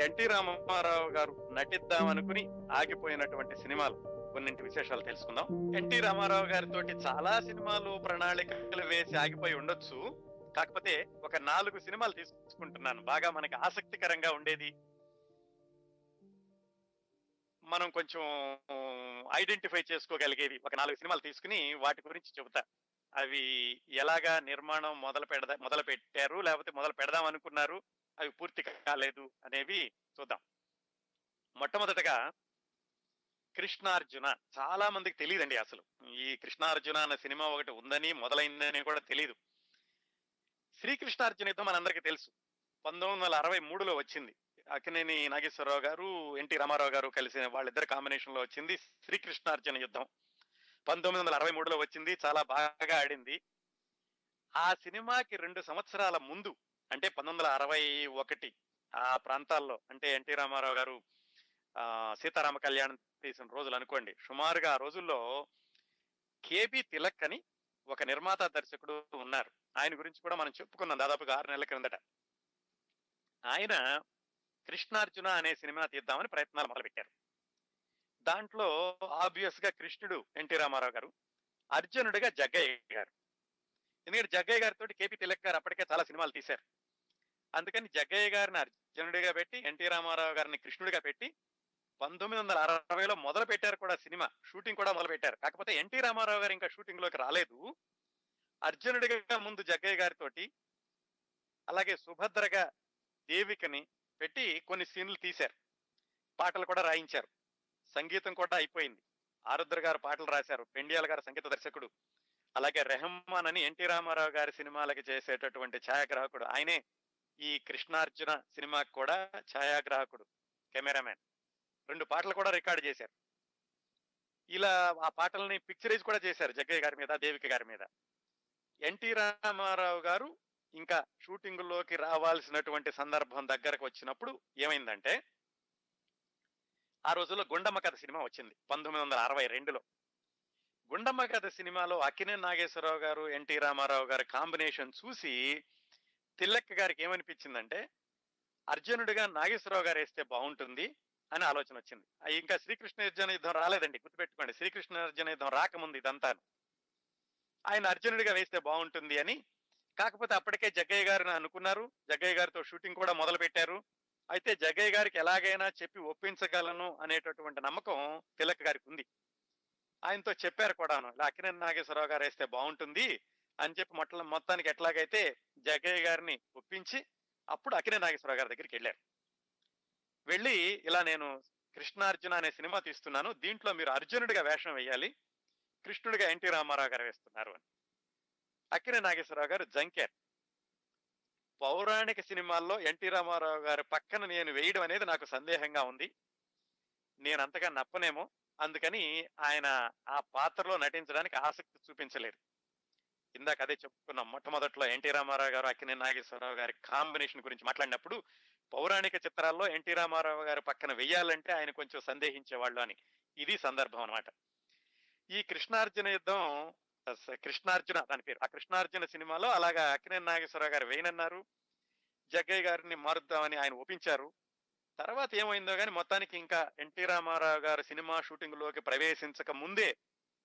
NT Rama Rao గారు నటిద్దాం అనుకుని ఆగిపోయినటువంటి సినిమాలు. కొన్నింటి విశేషాలు తెలుసుకుందాం. ఎన్టీ రామారావు గారితో చాలా సినిమాలు ప్రణాళికలు వేసి ఆగిపోయి ఉండొచ్చు. కాకపోతే ఒక నాలుగు సినిమాలు తీసుకుంటున్నాను. బాగా మనకి ఆసక్తికరంగా ఉండేది. మనం కొంచెం ఐడెంటిఫై చేసుకోగలిగేవి. ఒక నాలుగు సినిమాలు తీసుకుని వాటి గురించి చెబుతా. అవి ఎలాగా నిర్మాణం మొదలు పెడదా మొదలు పెట్టారు? లేకపోతే మొదలు పెడదాం అనుకున్నారు అవి పూర్తి కాలేదు అనేవి చూద్దాం. మొట్టమొదటగా కృష్ణార్జున చాలా మందికి తెలియదండి అసలు. ఈ కృష్ణార్జున అన్న సినిమా ఒకటి ఉందని మొదలైందని కూడా తెలియదు శ్రీకృష్ణార్జున యుద్ధం మనందరికీ తెలుసు. పంతొమ్మిది వందల అరవై మూడులో వచ్చింది. అక్కినేని నాగేశ్వరరావు గారు ఎన్టీ రామారావు గారు కలిసిన వాళ్ళిద్దరు కాంబినేషన్లో వచ్చింది శ్రీకృష్ణార్జున యుద్ధం. పంతొమ్మిది వందల అరవై మూడులో వచ్చింది చాలా బాగా ఆడింది. ఆ సినిమాకి రెండు సంవత్సరాల ముందు అంటే పంతొమ్మిది వందల అరవై ఒకటి ఆ ప్రాంతాల్లో అంటే ఎన్టీ రామారావు గారు సీతారామ కళ్యాణం తీసిన రోజులు అనుకోండి. సుమారుగా ఆ రోజుల్లో కేబి తిలక్ అని ఒక నిర్మాత దర్శకుడు ఉన్నారు. ఆయన గురించి కూడా మనం చెప్పుకున్నాం దాదాపుగా ఆరు నెలల క్రిందట. ఆయన కృష్ణార్జున అనే సినిమా తీద్దామని ప్రయత్నాలు మొదలుపెట్టారు. దాంట్లో ఆబ్వియస్గా కృష్ణుడు ఎన్టీ రామారావు గారు అర్జునుడిగా జగ్గయ్య గారు. ఎందుకంటే జగ్గయ్య గారితో కేపీ తిలక్ గారు అప్పటికే చాలా సినిమాలు తీశారు. అందుకని జగ్గయ్య గారిని అర్జునుడిగా పెట్టి ఎన్టీ రామారావు గారిని కృష్ణుడిగా పెట్టి పంతొమ్మిది వందల అరవైలో మొదలు పెట్టారు కూడా సినిమా. షూటింగ్ కూడా మొదలు పెట్టారు కాకపోతే ఎన్టీ రామారావు గారు ఇంకా షూటింగ్లోకి రాలేదు. అర్జునుడిగా ముందు జగ్గయ్య గారితోటి అలాగే సుభద్రగా దేవికని పెట్టి కొన్ని సీన్లు తీశారు. పాటలు కూడా రాయించారు. సంగీతం కూడా అయిపోయింది. ఆరుద్ర గారు పాటలు రాశారు. పెండియాల గారు సంగీత దర్శకుడు. అలాగే రెహమాన్ అని ఎన్టీ రామారావు గారి సినిమాలకి చేసేటటువంటి ఛాయాగ్రాహకుడు. ఆయనే ఈ కృష్ణార్జున సినిమాకి కూడా ఛాయాగ్రాహకుడు కెమెరామ్యాన్. రెండు పాటలు కూడా రికార్డ్ చేశారు. ఇలా ఆ పాటల్ని పిక్చరైజ్ కూడా చేశారు జగ్గయ్య గారి మీద దేవిక గారి మీద. ఎన్టీ రామారావు గారు ఇంకా షూటింగ్లోకి రావాల్సినటువంటి సందర్భం దగ్గరకు వచ్చినప్పుడు ఏమైందంటే ఆ రోజుల్లో గుండమ్మ కథ సినిమా వచ్చింది పంతొమ్మిది వందల అరవై రెండులో. గుండమ్మ కథ సినిమాలో అక్కినే నాగేశ్వరరావు గారు ఎన్టీ రామారావు గారి కాంబినేషన్ చూసి తిల్లక్క గారికి ఏమనిపించిందంటే అర్జునుడిగా నాగేశ్వరరావు గారు వేస్తే బాగుంటుంది అని ఆలోచన వచ్చింది. అది ఇంకా శ్రీకృష్ణ అర్జున యుద్ధం రాలేదండి గుర్తుపెట్టుకోండి. శ్రీకృష్ణ అర్జున యుద్ధం రాకముందు ఇదంతా ఆయన అర్జునుడిగా వేస్తే బాగుంటుంది అని కాకపోతే అప్పటికే జగ్గయ్య గారిని అనుకున్నారు. జగ్గయ్య గారితో షూటింగ్ కూడా మొదలు పెట్టారు అయితే జగ్గయ్య గారికి ఎలాగైనా చెప్పి ఒప్పించగలను అనేటటువంటి నమ్మకం తిలక్ గారికి ఉంది. ఆయనతో చెప్పారు కూడాను ఇలా అక్కినేని నాగేశ్వరరావు గారు వేస్తే బాగుంటుంది అని చెప్పి మొట్ట మొత్తానికి ఎట్లాగైతే జగ్గయ్య గారిని ఒప్పించి అప్పుడు అక్కినే నాగేశ్వరరావు గారి దగ్గరికి వెళ్ళారు. వెళ్ళి ఇలా నేను కృష్ణార్జున అనే సినిమా తీస్తున్నాను దీంట్లో మీరు అర్జునుడిగా వేషం వేయాలి కృష్ణుడిగా ఎన్టీ రామారావు గారు వేస్తున్నారు అని. అక్కినే నాగేశ్వరరావు గారు జంకేర్. పౌరాణిక సినిమాల్లో ఎన్టీ రామారావు గారి పక్కన నేను వేయడం అనేది నాకు సందేహంగా ఉంది. నేను అంతగా నప్పనేమో. అందుకని ఆయన ఆ పాత్రలో నటించడానికి ఆసక్తి చూపించలేదు. ఇందాక అదే చెప్పుకున్నాం మొట్టమొదట్లో ఎన్టీ రామారావు గారు అక్కినే నాగేశ్వరరావు గారి కాంబినేషన్ గురించి మాట్లాడినప్పుడు పౌరాణిక చిత్రాల్లో ఎన్టీ రామారావు గారి పక్కన వెయ్యాలంటే ఆయన కొంచెం సందేహించేవాళ్ళు అని. ఇది సందర్భం అనమాట ఈ కృష్ణార్జున యుద్ధం కృష్ణార్జున దాని పేరు ఆ కృష్ణార్జున సినిమాలో అలాగా అక్కినే నాగేశ్వరరావు గారు వేయనన్నారు. జగ్గయ్య గారిని మారుద్దామని ఆయన ఒప్పించారు. తర్వాత ఏమైందో కానీ మొత్తానికి ఇంకా ఎన్టీ రామారావు గారు సినిమా షూటింగ్లోకి ప్రవేశించక ముందే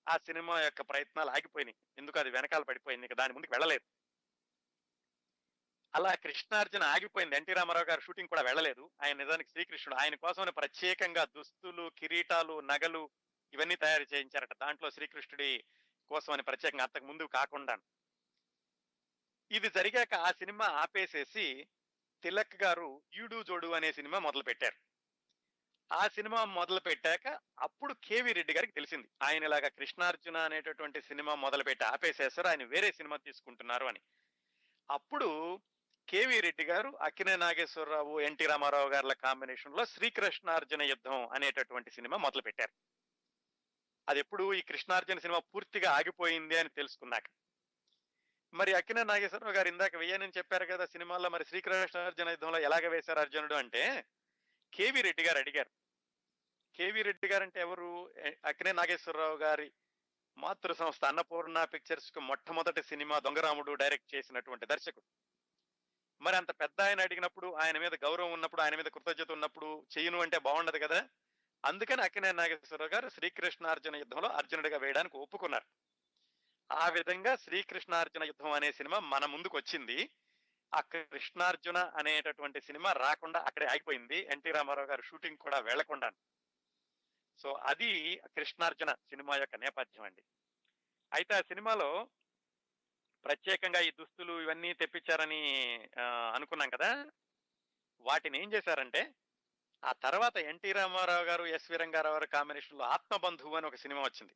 ఆ సినిమా యొక్క ప్రయత్నాలు ఆగిపోయినాయి. ఎందుకు అది వెనకాల పడిపోయింది ఇంకా దాని ముందుకు వెళ్ళలేదు. అలా కృష్ణార్జున ఆగిపోయింది. ఎన్టీ రామారావు గారు షూటింగ్ కూడా వెళ్ళలేదు. ఆయన నిజానికి శ్రీకృష్ణుడు. ఆయన కోసం ప్రత్యేకంగా దుస్తులు కిరీటాలు నగలు ఇవన్నీ తయారు చేయించారట. దాంట్లో శ్రీకృష్ణుడి కోసం అని ప్రత్యేకంగా అంతకు ముందు కాకుండా ఇది జరిగాక ఆ సినిమా ఆపేసేసి తిలక్ గారు ఈడు జోడు అనే సినిమా మొదలు పెట్టారు ఆ సినిమా మొదలు పెట్టాక అప్పుడు కేవి రెడ్డి గారికి తెలిసింది. ఆయన ఇలాగా కృష్ణార్జున అనేటటువంటి సినిమా మొదలు పెట్టి ఆపేసేసారు ఆయన వేరే సినిమా తీసుకుంటున్నారు అని. అప్పుడు కేవి రెడ్డి గారు అక్కినే నాగేశ్వరరావు ఎన్టీ రామారావు గారుల కాంబినేషన్లో శ్రీకృష్ణార్జున యుద్ధం అనేటటువంటి సినిమా మొదలు పెట్టారు అది ఎప్పుడు ఈ కృష్ణార్జున సినిమా పూర్తిగా ఆగిపోయింది అని తెలుసుకున్నాక. మరి అక్కినే నాగేశ్వరరావు గారు ఇందాక వెయ్యనని చెప్పారు కదా సినిమాలో మరి శ్రీకృష్ణార్జున యుద్ధంలో ఎలాగ వేశారు అర్జునుడు అంటే కేవి రెడ్డి గారు అడిగారు. కేవి రెడ్డి గారు అంటే ఎవరు? అక్కినే నాగేశ్వరరావు గారి మాతృ సంస్థ అన్నపూర్ణ పిక్చర్స్కు మొట్టమొదటి సినిమా దొంగరాముడు డైరెక్ట్ చేసినటువంటి దర్శకుడు. మరి అంత పెద్ద ఆయన అడిగినప్పుడు ఆయన మీద గౌరవం ఉన్నప్పుడు ఆయన మీద కృతజ్ఞత ఉన్నప్పుడు చేయను అంటే బాగుండదు కదా? అందుకని అక్కినే నాగేశ్వరరావు గారు శ్రీకృష్ణార్జున యుద్ధంలో అర్జునుడిగా వేయడానికి ఒప్పుకున్నారు. ఆ విధంగా శ్రీకృష్ణార్జున యుద్ధం అనే సినిమా మన ముందుకు వచ్చింది ఆ కృష్ణార్జున అనేటటువంటి సినిమా రాకుండా అక్కడే ఆగిపోయింది. ఎన్టీ రామారావు గారు షూటింగ్ కూడా వెళ్ళకుండా సో అది కృష్ణార్జున సినిమా యొక్క నేపథ్యం అండి. అయితే ఆ సినిమాలో ప్రత్యేకంగా ఈ దుస్తులు ఇవన్నీ తెప్పించారని అనుకున్నాం కదా. వాటిని ఏం చేశారంటే ఆ తర్వాత ఎన్టీ రామారావు గారు ఎస్వి రంగారావు గారు కాంబినేషన్లో ఆత్మబంధువు అని ఒక సినిమా వచ్చింది.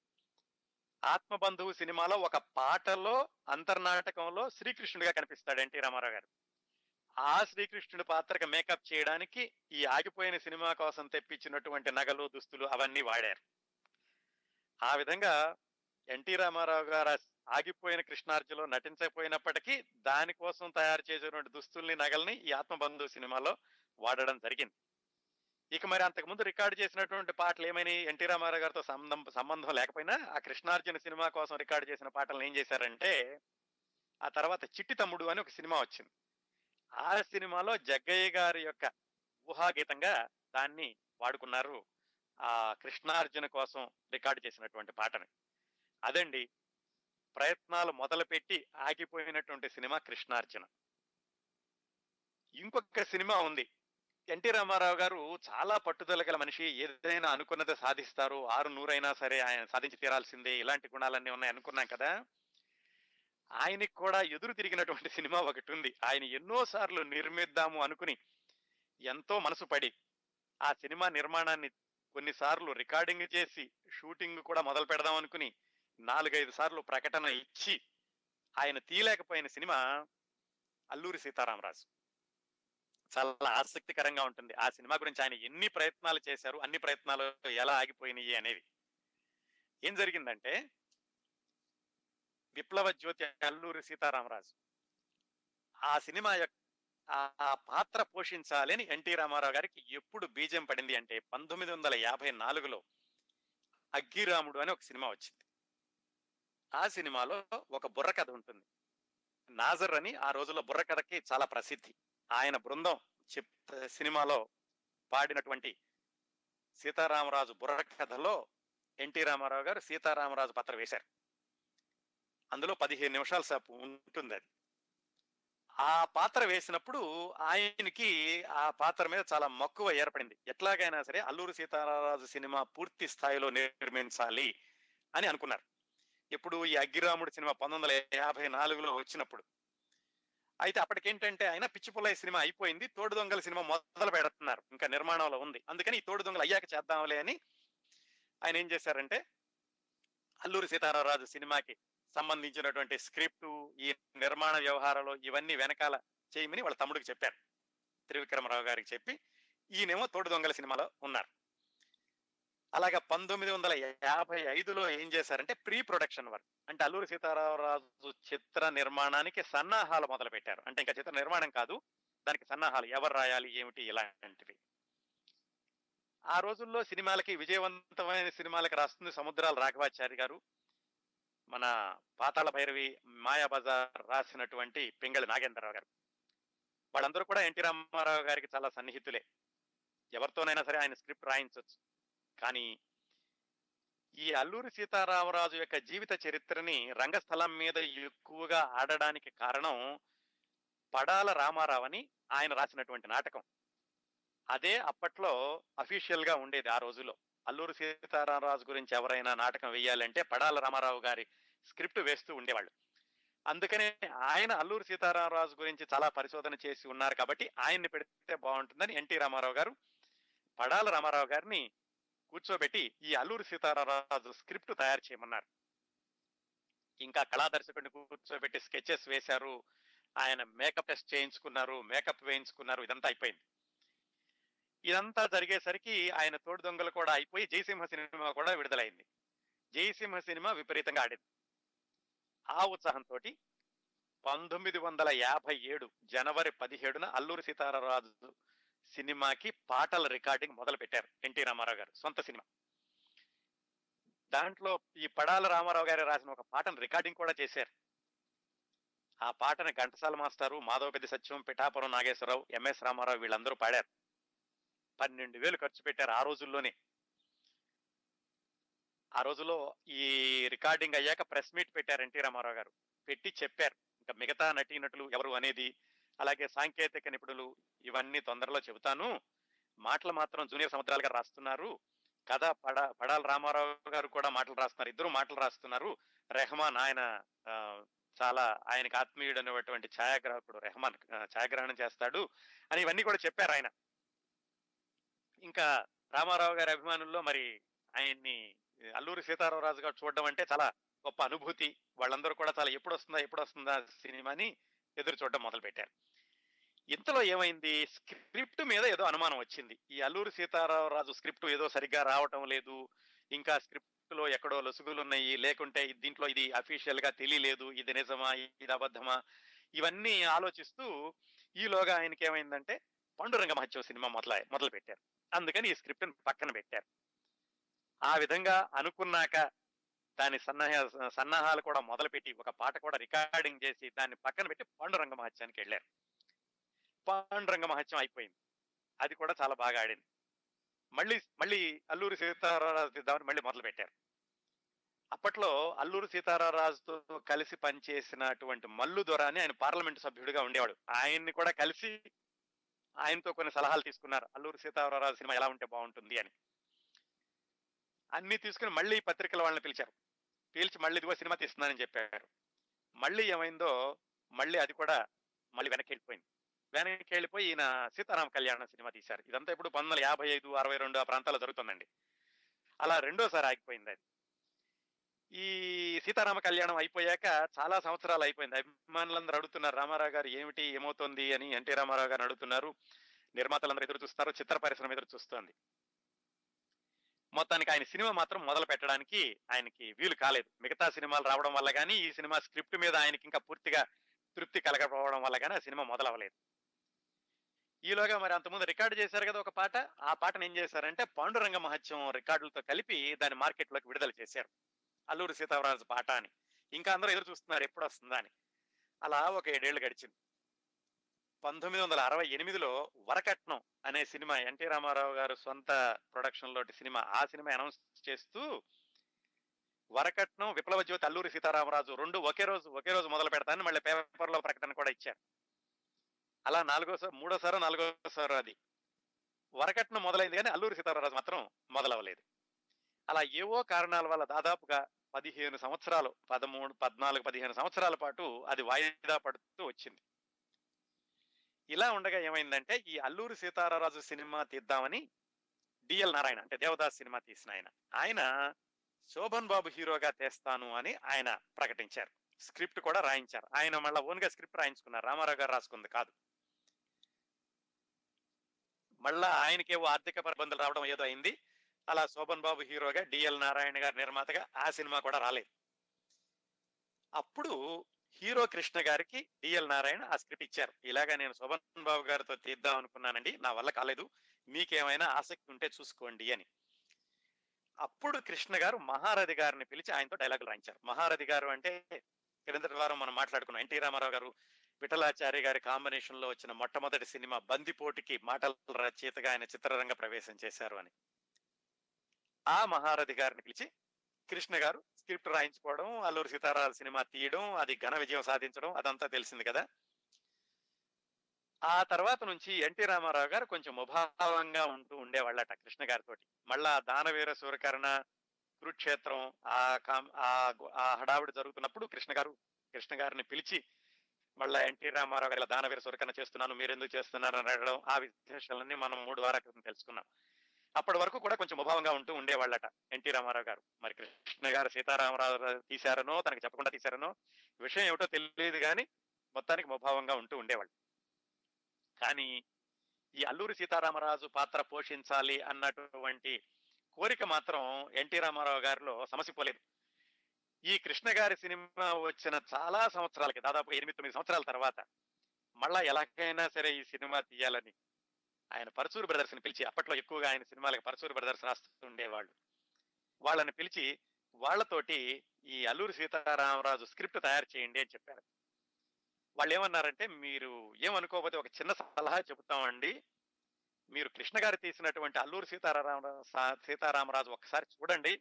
ఆత్మబంధువు సినిమాలో ఒక పాటలో అంతర్నాటకంలో శ్రీకృష్ణుడిగా కనిపిస్తాడు ఎన్టీ రామారావు గారు. ఆ శ్రీకృష్ణుడి పాత్రకు మేకప్ చేయడానికి ఈ ఆగిపోయిన సినిమా కోసం తెప్పించినటువంటి నగలు దుస్తులు అవన్నీ వాడారు. ఆ విధంగా ఎన్టీ రామారావు గారు ఆగిపోయిన కృష్ణార్జులో నటించకపోయినప్పటికీ దానికోసం తయారు చేసినటువంటి దుస్తుల్ని నగల్ని ఈ ఆత్మబంధు సినిమాలో వాడడం జరిగింది. ఇక మరి అంతకు ముందు రికార్డు చేసినటువంటి పాటలు ఏమని ఎన్టీ రామారావు గారితో సంబంధం సంబంధం లేకపోయినా ఆ కృష్ణార్జున సినిమా కోసం రికార్డు చేసిన పాటలను ఏం చేశారంటే ఆ తర్వాత చిట్టి తమ్ముడు అని ఒక సినిమా వచ్చింది. ఆ సినిమాలో జగ్గయ్య గారి యొక్క ఊహాగీతంగా దాన్ని వాడుకున్నారు ఆ కృష్ణార్జున కోసం రికార్డు చేసినటువంటి పాటని. అదండి ప్రయత్నాలు మొదలుపెట్టి ఆగిపోయినటువంటి సినిమా కృష్ణార్జున. ఇంకొక సినిమా ఉంది ఎన్టీ రామారావు గారు చాలా పట్టుదల గల మనిషి. ఏదైనా అనుకున్నది సాధిస్తారు. ఆరు నూరైనా సరే ఆయన సాధించి తీరాల్సిందే. ఇలాంటి గుణాలన్నీ ఉన్నాయి అనుకున్నాం కదా. ఆయనకి కూడా ఎదురు తిరిగినటువంటి సినిమా ఒకటి ఉంది. ఆయన ఎన్నోసార్లు నిర్మిద్దాము అనుకుని ఎంతో మనసు పడి ఆ సినిమా నిర్మాణాన్ని కొన్నిసార్లు రికార్డింగ్ చేసి షూటింగ్ కూడా మొదలు పెడదాం అనుకుని నాలుగైదు సార్లు ప్రకటన ఇచ్చి ఆయన తీయలేకపోయిన సినిమా అల్లూరి సీతారామరాజు. చాలా ఆసక్తికరంగా ఉంటుంది. ఆ సినిమా గురించి ఆయన ఎన్ని ప్రయత్నాలు చేశారు అన్ని ప్రయత్నాలు ఎలా ఆగిపోయినాయి అనేవి. ఏం జరిగిందంటే విప్లవ జ్యోతి అల్లూరి సీతారామరాజు ఆ సినిమా యొక్క ఆ పాత్ర పోషించాలని ఎన్టీ రామారావు గారికి ఎప్పుడు బీజం పడింది అంటే పంతొమ్మిది వందల యాభై నాలుగులో అగ్గిరాముడు అని ఒక సినిమా వచ్చింది. ఆ సినిమాలో ఒక బుర్రకథ ఉంటుంది. నాజర్ అని ఆ రోజుల్లో బుర్రకథకి చాలా ప్రసిద్ధి. ఆయన బృందం చెప్ సినిమాలో పాడినటువంటి సీతారామరాజు బుర్ర కథలో ఎన్టీ రామారావు గారు సీతారామరాజు పాత్ర వేశారు. అందులో పదిహేను నిమిషాల సేపు ఉంటుంది అది. ఆ పాత్ర వేసినప్పుడు ఆయనకి ఆ పాత్ర మీద చాలా మక్కువ ఏర్పడింది. ఎట్లాగైనా సరే అల్లూరు సీతారామరాజు సినిమా పూర్తి స్థాయిలో నిర్మించాలి అని అనుకున్నారు. ఇప్పుడు ఈ అగ్గిరాముడు సినిమా పంతొమ్మిది వందల యాభై నాలుగులో వచ్చినప్పుడు అయితే అప్పటికేంటంటే ఆయన పిచ్చిపుల్లయ్య సినిమా అయిపోయింది. తోడు దొంగల సినిమా మొదలు పెడుతున్నారు. ఇంకా నిర్మాణంలో ఉంది. అందుకని ఈ తోడు దొంగలు అయ్యాక చేద్దాంలే అని ఆయన ఏం చేశారంటే అల్లూరి సీతారామరాజు సినిమాకి సంబంధించినటువంటి స్క్రిప్ట్ ఈ నిర్మాణ వ్యవహారాలు ఇవన్నీ వెనకాల చేయమని వాళ్ళ తమ్ముడికి చెప్పారు. త్రివిక్రమరావు గారికి చెప్పి ఈయనేమో తోడు దొంగల సినిమాలో ఉన్నారు. అలాగే పంతొమ్మిది వందల యాభై ఐదులో ఏం చేశారంటే ప్రీ ప్రొడక్షన్ వర్క్. అంటే అల్లూరి సీతారామరాజు చిత్ర నిర్మాణానికి సన్నాహాలు మొదలు పెట్టారు అంటే ఇంకా చిత్ర నిర్మాణం కాదు దానికి సన్నాహాలు ఎవరు రాయాలి ఏమిటి ఇలాంటివి. ఆ రోజుల్లో సినిమాలకి విజయవంతమైన సినిమాలకి రాస్తుంది సముద్రాల రాఘవాచారి గారు. మన పాతాళ భైరవి మాయాబజార్ రాసినటువంటి పింగళి నాగేంద్రరావు గారు. వాళ్ళందరూ కూడా ఎన్టీ రామారావు గారికి చాలా సన్నిహితులే. ఎవరితోనైనా సరే ఆయన స్క్రిప్ట్ రాయించవచ్చు కానీ ఈ అల్లూరి సీతారామరాజు యొక్క జీవిత చరిత్రని రంగస్థలం మీద ఎక్కువగా ఆడడానికి కారణం పడాల రామారావు అని ఆయన రాసినటువంటి నాటకం. అదే అప్పట్లో అఫీషియల్గా ఉండేది ఆ రోజుల్లో అల్లూరి సీతారామరాజు గురించి ఎవరైనా నాటకం వేయాలంటే పడాల రామారావు గారి స్క్రిప్ట్ వేస్తూ ఉండేవాళ్ళు. అందుకనే ఆయన అల్లూరి సీతారామరాజు గురించి చాలా పరిశోధన చేసి ఉన్నారు కాబట్టి ఆయన్ని పెడితే బాగుంటుందని ఎన్టీ రామారావు గారు పడాల రామారావు గారిని కూర్చోబెట్టి ఈ అల్లూరి సీతారామరాజు స్క్రిప్ట్ తయారు చేయమన్నారు. ఇంకా కళాదర్శకుడిని కూర్చోబెట్టి స్కెచెస్ వేశారు. ఆయన మేకప్ టెస్ట్ చేయించుకున్నారు మేకప్ వేయించుకున్నారు ఇదంతా అయిపోయింది. ఇదంతా జరిగేసరికి ఆయన తోడు దొంగలు కూడా అయిపోయి జయసింహ సినిమా కూడా విడుదలైంది. జయసింహ సినిమా విపరీతంగా ఆడింది. ఆ ఉత్సాహంతో పంతొమ్మిది వందల యాభై ఏడు జనవరి పదిహేడున అల్లూరి సీతారామరాజు సినిమాకి పాటల రికార్డింగ్ మొదలు పెట్టారు ఎన్టీ రామారావు గారు సొంత సినిమా. దాంట్లో ఈ పడాల రామారావు గారు రాసిన ఒక పాటను రికార్డింగ్ కూడా చేశారు. ఆ పాటను ఘంటసాల మాస్టారు మాధవ పెద్ద సత్యం పిఠాపురం నాగేశ్వరరావు ఎంఎస్ రామారావు వీళ్ళందరూ పాడారు. పన్నెండు వేలు ఖర్చు పెట్టారు ఆ రోజుల్లోనే. ఆ రోజుల్లో ఈ రికార్డింగ్ అయ్యాక ప్రెస్ మీట్ పెట్టారు ఎన్టీ రామారావు గారు. పెట్టి చెప్పారు. ఇంకా మిగతా నటీనటులు ఎవరు అనేది అలాగే సాంకేతిక నిపుణులు ఇవన్నీ తొందరలో చెబుతాను. మాటలు మాత్రం జూనియర్ సముద్రాలుగా రాస్తున్నారు. కథ పడ పడాల రామారావు గారు కూడా మాటలు రాస్తున్నారు. ఇద్దరు మాటలు రాస్తున్నారు. రెహమాన్ ఆయన చాలా ఆయనకు ఆత్మీయుడు అనేటువంటి ఛాయాగ్రాహకుడు రెహమాన్ ఛాయాగ్రహణం చేస్తాడు అని ఇవన్నీ కూడా చెప్పారు ఆయన. ఇంకా రామారావు గారి అభిమానుల్లో మరి ఆయన్ని అల్లూరి సీతారామరాజు గారు చూడడం అంటే చాలా గొప్ప అనుభూతి. వాళ్ళందరూ కూడా చాలా ఎప్పుడు వస్తుందా ఎప్పుడు వస్తుందా సినిమాని ఎదురు చూడడం మొదలు పెట్టారు ఇంతలో ఏమైంది? స్క్రిప్ట్ మీద ఏదో అనుమానం వచ్చింది. ఈ అల్లూరి సీతారామరాజు స్క్రిప్ట్ ఏదో సరిగ్గా రావటం లేదు. ఇంకా స్క్రిప్ట్లో ఎక్కడో లొసుగులు ఉన్నాయి లేకుంటే దీంట్లో ఇది అఫీషియల్గా తెలియలేదు. ఇది నిజమా? ఇది అబద్ధమా? ఇవన్నీ ఆలోచిస్తూ ఈలోగా ఆయనకి ఏమైందంటే పండురంగ మహత్యం సినిమా మొదల మొదలు పెట్టారు అందుకని ఈ స్క్రిప్ట్ పక్కన పెట్టారు. ఆ విధంగా అనుకున్నాక దాని సన్నాహ సన్నాహాలు కూడా మొదలుపెట్టి ఒక పాట కూడా రికార్డింగ్ చేసి దాన్ని పక్కన పెట్టి పాండురంగ మహత్యానికి వెళ్ళారు. పాండురంగ మహత్యం అయిపోయింది. అది కూడా చాలా బాగా ఆడింది. మళ్ళీ మళ్ళీ అల్లూరి సీతారామరాజు తీద్దామని మళ్ళీ మొదలు పెట్టారు అప్పట్లో అల్లూరి సీతారామరాజుతో కలిసి పనిచేసినటువంటి మల్లు దొరని ఆయన పార్లమెంట్ సభ్యుడిగా ఉండేవాడు. ఆయన్ని కూడా కలిసి ఆయనతో కొన్ని సలహాలు తీసుకున్నారు. అల్లూరి సీతారామరాజు సినిమా ఎలా ఉంటే బాగుంటుంది అని. అన్ని తీసుకుని మళ్ళీ పత్రికల వాళ్ళని పిలిచారు. పిలిచి మళ్ళీ ఇదిగో సినిమా తీస్తున్నానని చెప్పారు. మళ్ళీ ఏమైందో మళ్ళీ అది కూడా మళ్ళీ వెనక్కి వెళ్ళిపోయింది. వెనక్కి వెళ్ళిపోయి ఈయన సీతారామ కళ్యాణ సినిమా తీశారు. ఇదంతా ఇప్పుడు పంతొమ్మిది వందల యాభై ఐదు అరవై రెండు ఆ ప్రాంతాల్లో జరుగుతుందండి. అలా రెండోసారి ఆగిపోయింది అది. ఈ సీతారామ కళ్యాణం అయిపోయాక చాలా సంవత్సరాలు అయిపోయింది. అభిమానులందరూ అడుగుతున్నారు రామారావు గారు ఏమిటి ఏమవుతోంది? అని ఎన్టీ రామారావు గారు అడుగుతున్నారు. నిర్మాతలందరూ ఎదురు చూస్తున్నారు చిత్ర పరిశ్రమ ఎదురు చూస్తోంది. మొత్తానికి ఆయన సినిమా మాత్రం మొదలు పెట్టడానికి ఆయనకి వీలు కాలేదు. మిగతా సినిమాలు రావడం వల్ల కానీ ఈ సినిమా స్క్రిప్ట్ మీద ఆయనకి ఇంకా పూర్తిగా తృప్తి కలగకపోవడం వల్ల కానీ ఆ సినిమా మొదలవ్వలేదు. ఈలోగా మరి అంతకుముందు రికార్డు చేశారు కదా ఒక పాట ఆ పాటను ఏం చేశారంటే పాండురంగ మహత్యం రికార్డులతో కలిపి దాన్ని మార్కెట్లోకి విడుదల చేశారు. అల్లూరి సీతారామరాజు పాట అని. ఇంకా అందరూ ఎదురు చూస్తున్నారు ఎప్పుడు వస్తుందా అని. అలా ఒక ఏడేళ్ళు గడిచింది. పంతొమ్మిది వందల అరవై ఎనిమిదిలో వరకట్నం అనే సినిమా ఎన్టీ రామారావు గారు సొంత ప్రొడక్షన్ లోటి సినిమా ఆ సినిమా అనౌన్స్ చేస్తూ వరకట్నం విప్లవ జ్యోతి అల్లూరి సీతారామరాజు రెండు ఒకే రోజు ఒకే రోజు మొదలు పెడతానని మళ్ళీ పేపర్లో ప్రకటన కూడా ఇచ్చారు. అలా నాలుగోసారి మూడోసారో నాలుగోసారో అది. వరకట్నం మొదలైంది కానీ అల్లూరి సీతారామరాజు మాత్రం మొదలవ్వలేదు. అలా ఏవో కారణాల వల్ల దాదాపుగా పదిహేను సంవత్సరాలు పదమూడు పద్నాలుగు పదిహేను సంవత్సరాల పాటు అది వాయిదా పడుతూ వచ్చింది. ఇలా ఉండగా ఏమైందంటే ఈ అల్లూరి సీతారామరాజు సినిమా తీద్దామని డిఎల్ నారాయణ అంటే దేవదాస్ సినిమా తీసిన ఆయన ఆయన శోభన్ బాబు హీరోగా తెస్తాను అని ఆయన ప్రకటించారు. స్క్రిప్ట్ కూడా రాయించారు. ఆయన మళ్ళీ ఓన్గా స్క్రిప్ట్ రాయించుకున్నారు. రామారావు గారు రాసుకుంది కాదు. మళ్ళా ఆయనకేవో ఆర్థిక ప్రబంధాలు రావడం ఏదో అయింది. అలా శోభన్ బాబు హీరోగా డిఎల్ నారాయణ గారి నిర్మాతగా ఆ సినిమా కూడా రాలేదు. అప్పుడు హీరో కృష్ణ గారికి డిఎల్ నారాయణ ఆ స్క్రిప్ట్ ఇచ్చారు. ఇలాగా నేను శోభన్ బాబు గారితో తీద్దాం అనుకున్నానండి. నా వల్ల కాలేదు. మీకేమైనా ఆసక్తి ఉంటే చూసుకోండి అని. అప్పుడు కృష్ణ గారు మహారథి గారిని పిలిచి ఆయనతో డైలాగులు రాయించారు. మహారథి గారు అంటే క్రిందటి వారం మనం మాట్లాడుకున్నాం. ఎన్టీ రామారావు గారు విఠలాచారి గారి కాంబినేషన్లో వచ్చిన మొట్టమొదటి సినిమా బందిపోటికి మాటల రచయితగా ఆయన చిత్రరంగ ప్రవేశం చేశారు అని. ఆ మహారథి గారిని పిలిచి కృష్ణ గారు స్క్రిప్ట్ రాయించుకోవడం అల్లూరి సీతారామ సినిమా తీయడం అది ఘన విజయం సాధించడం అదంతా తెలిసింది కదా. ఆ తర్వాత నుంచి ఎన్టీ రామారావు గారు కొంచెం ముభావంగా ఉంటూ ఉండేవాళ్ళట కృష్ణ గారితోటి. మళ్ళా దానవీర సూర్యకరణ కురుక్షేత్రం ఆ ఆ ఆ హడావిడి జరుగుతున్నప్పుడు కృష్ణ గారు కృష్ణ గారిని పిలిచి మళ్ళా ఎన్టీ రామారావు గారి దానవీర సురకన చేస్తున్నాను మీరు ఎందుకు చేస్తున్నారు అని అడగడం ఆ విశేషాలన్నీ మనం మూడు వారాల క్రితం తెలుసుకున్నాం. అప్పటి వరకు కూడా కొంచెం ముభావంగా ఉంటూ ఉండేవాళ్ళట ఎన్టీ రామారావు గారు. మరి కృష్ణ గారు సీతారామరావు తీశారనో తనకు చెప్పకుండా తీశారనో విషయం ఏమిటో తెలియదు కానీ మొత్తానికి ముభావంగా ఉంటూ ఉండేవాళ్ళు. కానీ ఈ అల్లూరి సీతారామరాజు పాత్ర పోషించాలి అన్నటువంటి కోరిక మాత్రం ఎన్టీ రామారావు గారిలో సమసిపోలేదు. ఈ కృష్ణ గారి సినిమా వచ్చిన చాలా సంవత్సరాలకి దాదాపు ఎనిమిది తొమ్మిది సంవత్సరాల తర్వాత మళ్ళా ఎలాగైనా సరే ఈ సినిమా తీయాలని ఆయన పరచూరు బ్రదర్స్ని పిలిచి అప్పట్లో ఎక్కువగా ఆయన సినిమాలకు పరచూరు బ్రదర్స్ రాస్తుండేవాళ్ళు. వాళ్ళని పిలిచి వాళ్ళతోటి ఈ అల్లూరి సీతారామరాజు స్క్రిప్ట్ తయారు చేయండి అని చెప్పారు. వాళ్ళు ఏమన్నారంటే మీరు ఏమనుకోకపోతే ఒక చిన్న సలహా చెబుతామండి. మీరు కృష్ణ గారు తీసినటువంటి అల్లూరు సీతారామరాజు సీతారామరాజు ఒకసారి చూడండి.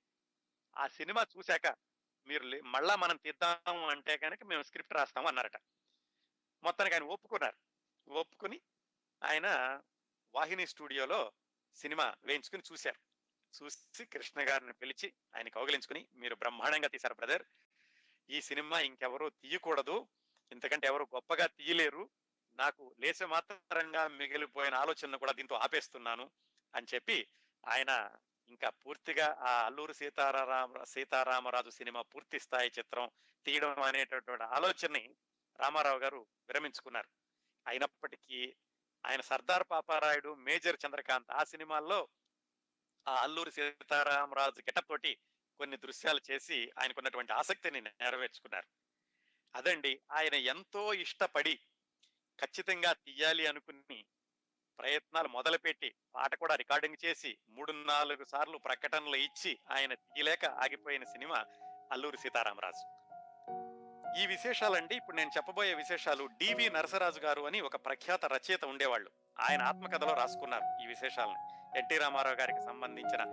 ఆ సినిమా చూశాక మీరు లే- మళ్ళా మనం తీద్దాము అంటే కనుక మేము స్క్రిప్ట్ రాస్తాము అన్నారట. మొత్తానికి ఆయన ఒప్పుకున్నారు. ఒప్పుకుని ఆయన వాహిని స్టూడియోలో సినిమా వేయించుకుని చూశారు. చూసి కృష్ణ గారిని పిలిచి ఆయన కౌగిలించుకుని మీరు బ్రహ్మాండంగా తీశారు బ్రదర్. ఈ సినిమా ఇంకెవరూ తీయకూడదు. ఎందుకంటే ఎవరు గొప్పగా తీయలేరు. నాకు లేస మాత్రంగా మిగిలిపోయిన ఆలోచనను కూడా దీంతో ఆపేస్తున్నాను అని చెప్పి ఆయన ఇంకా పూర్తిగా ఆ అల్లూరు సీతారామ సీతారామరాజు సినిమా పూర్తి స్థాయి చిత్రం తీయడం అనేటటువంటి ఆలోచనని రామారావు గారు విరమించుకున్నారు. అయినప్పటికీ ఆయన సర్దార్ పాపారాయుడు మేజర్ చంద్రకాంత్ ఆ సినిమాల్లో ఆ అల్లూరి సీతారామరాజు గెటప్ తోటి కొన్ని దృశ్యాలు చేసి ఆయనకున్నటువంటి ఆసక్తిని నెరవేర్చుకున్నారు. అదండి ఆయన ఎంతో ఇష్టపడి ఖచ్చితంగా తీయాలి అనుకుని ప్రయత్నాలు మొదలుపెట్టి పాట కూడా రికార్డింగ్ చేసి మూడు నాలుగు సార్లు ప్రకటనలు ఇచ్చి ఆయన తీయలేక ఆగిపోయిన సినిమా అల్లూరి సీతారామరాజు. ఈ విశేషాలండి ఇప్పుడు నేను చెప్పబోయే విశేషాలు డివి నరసరాజు గారు అని ఒక ప్రఖ్యాత రచయిత ఉండేవాళ్ళు. ఆయన ఆత్మకథలో రాసుకున్నారు ఈ విశేషాలను. ఎన్టీ రామారావు గారికి సంబంధించిన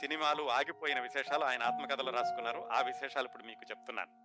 సినిమాలు ఆగిపోయిన విశేషాలు ఆయన ఆత్మకథలో రాసుకున్నారు. ఆ విశేషాలు ఇప్పుడు మీకు చెప్తున్నాను.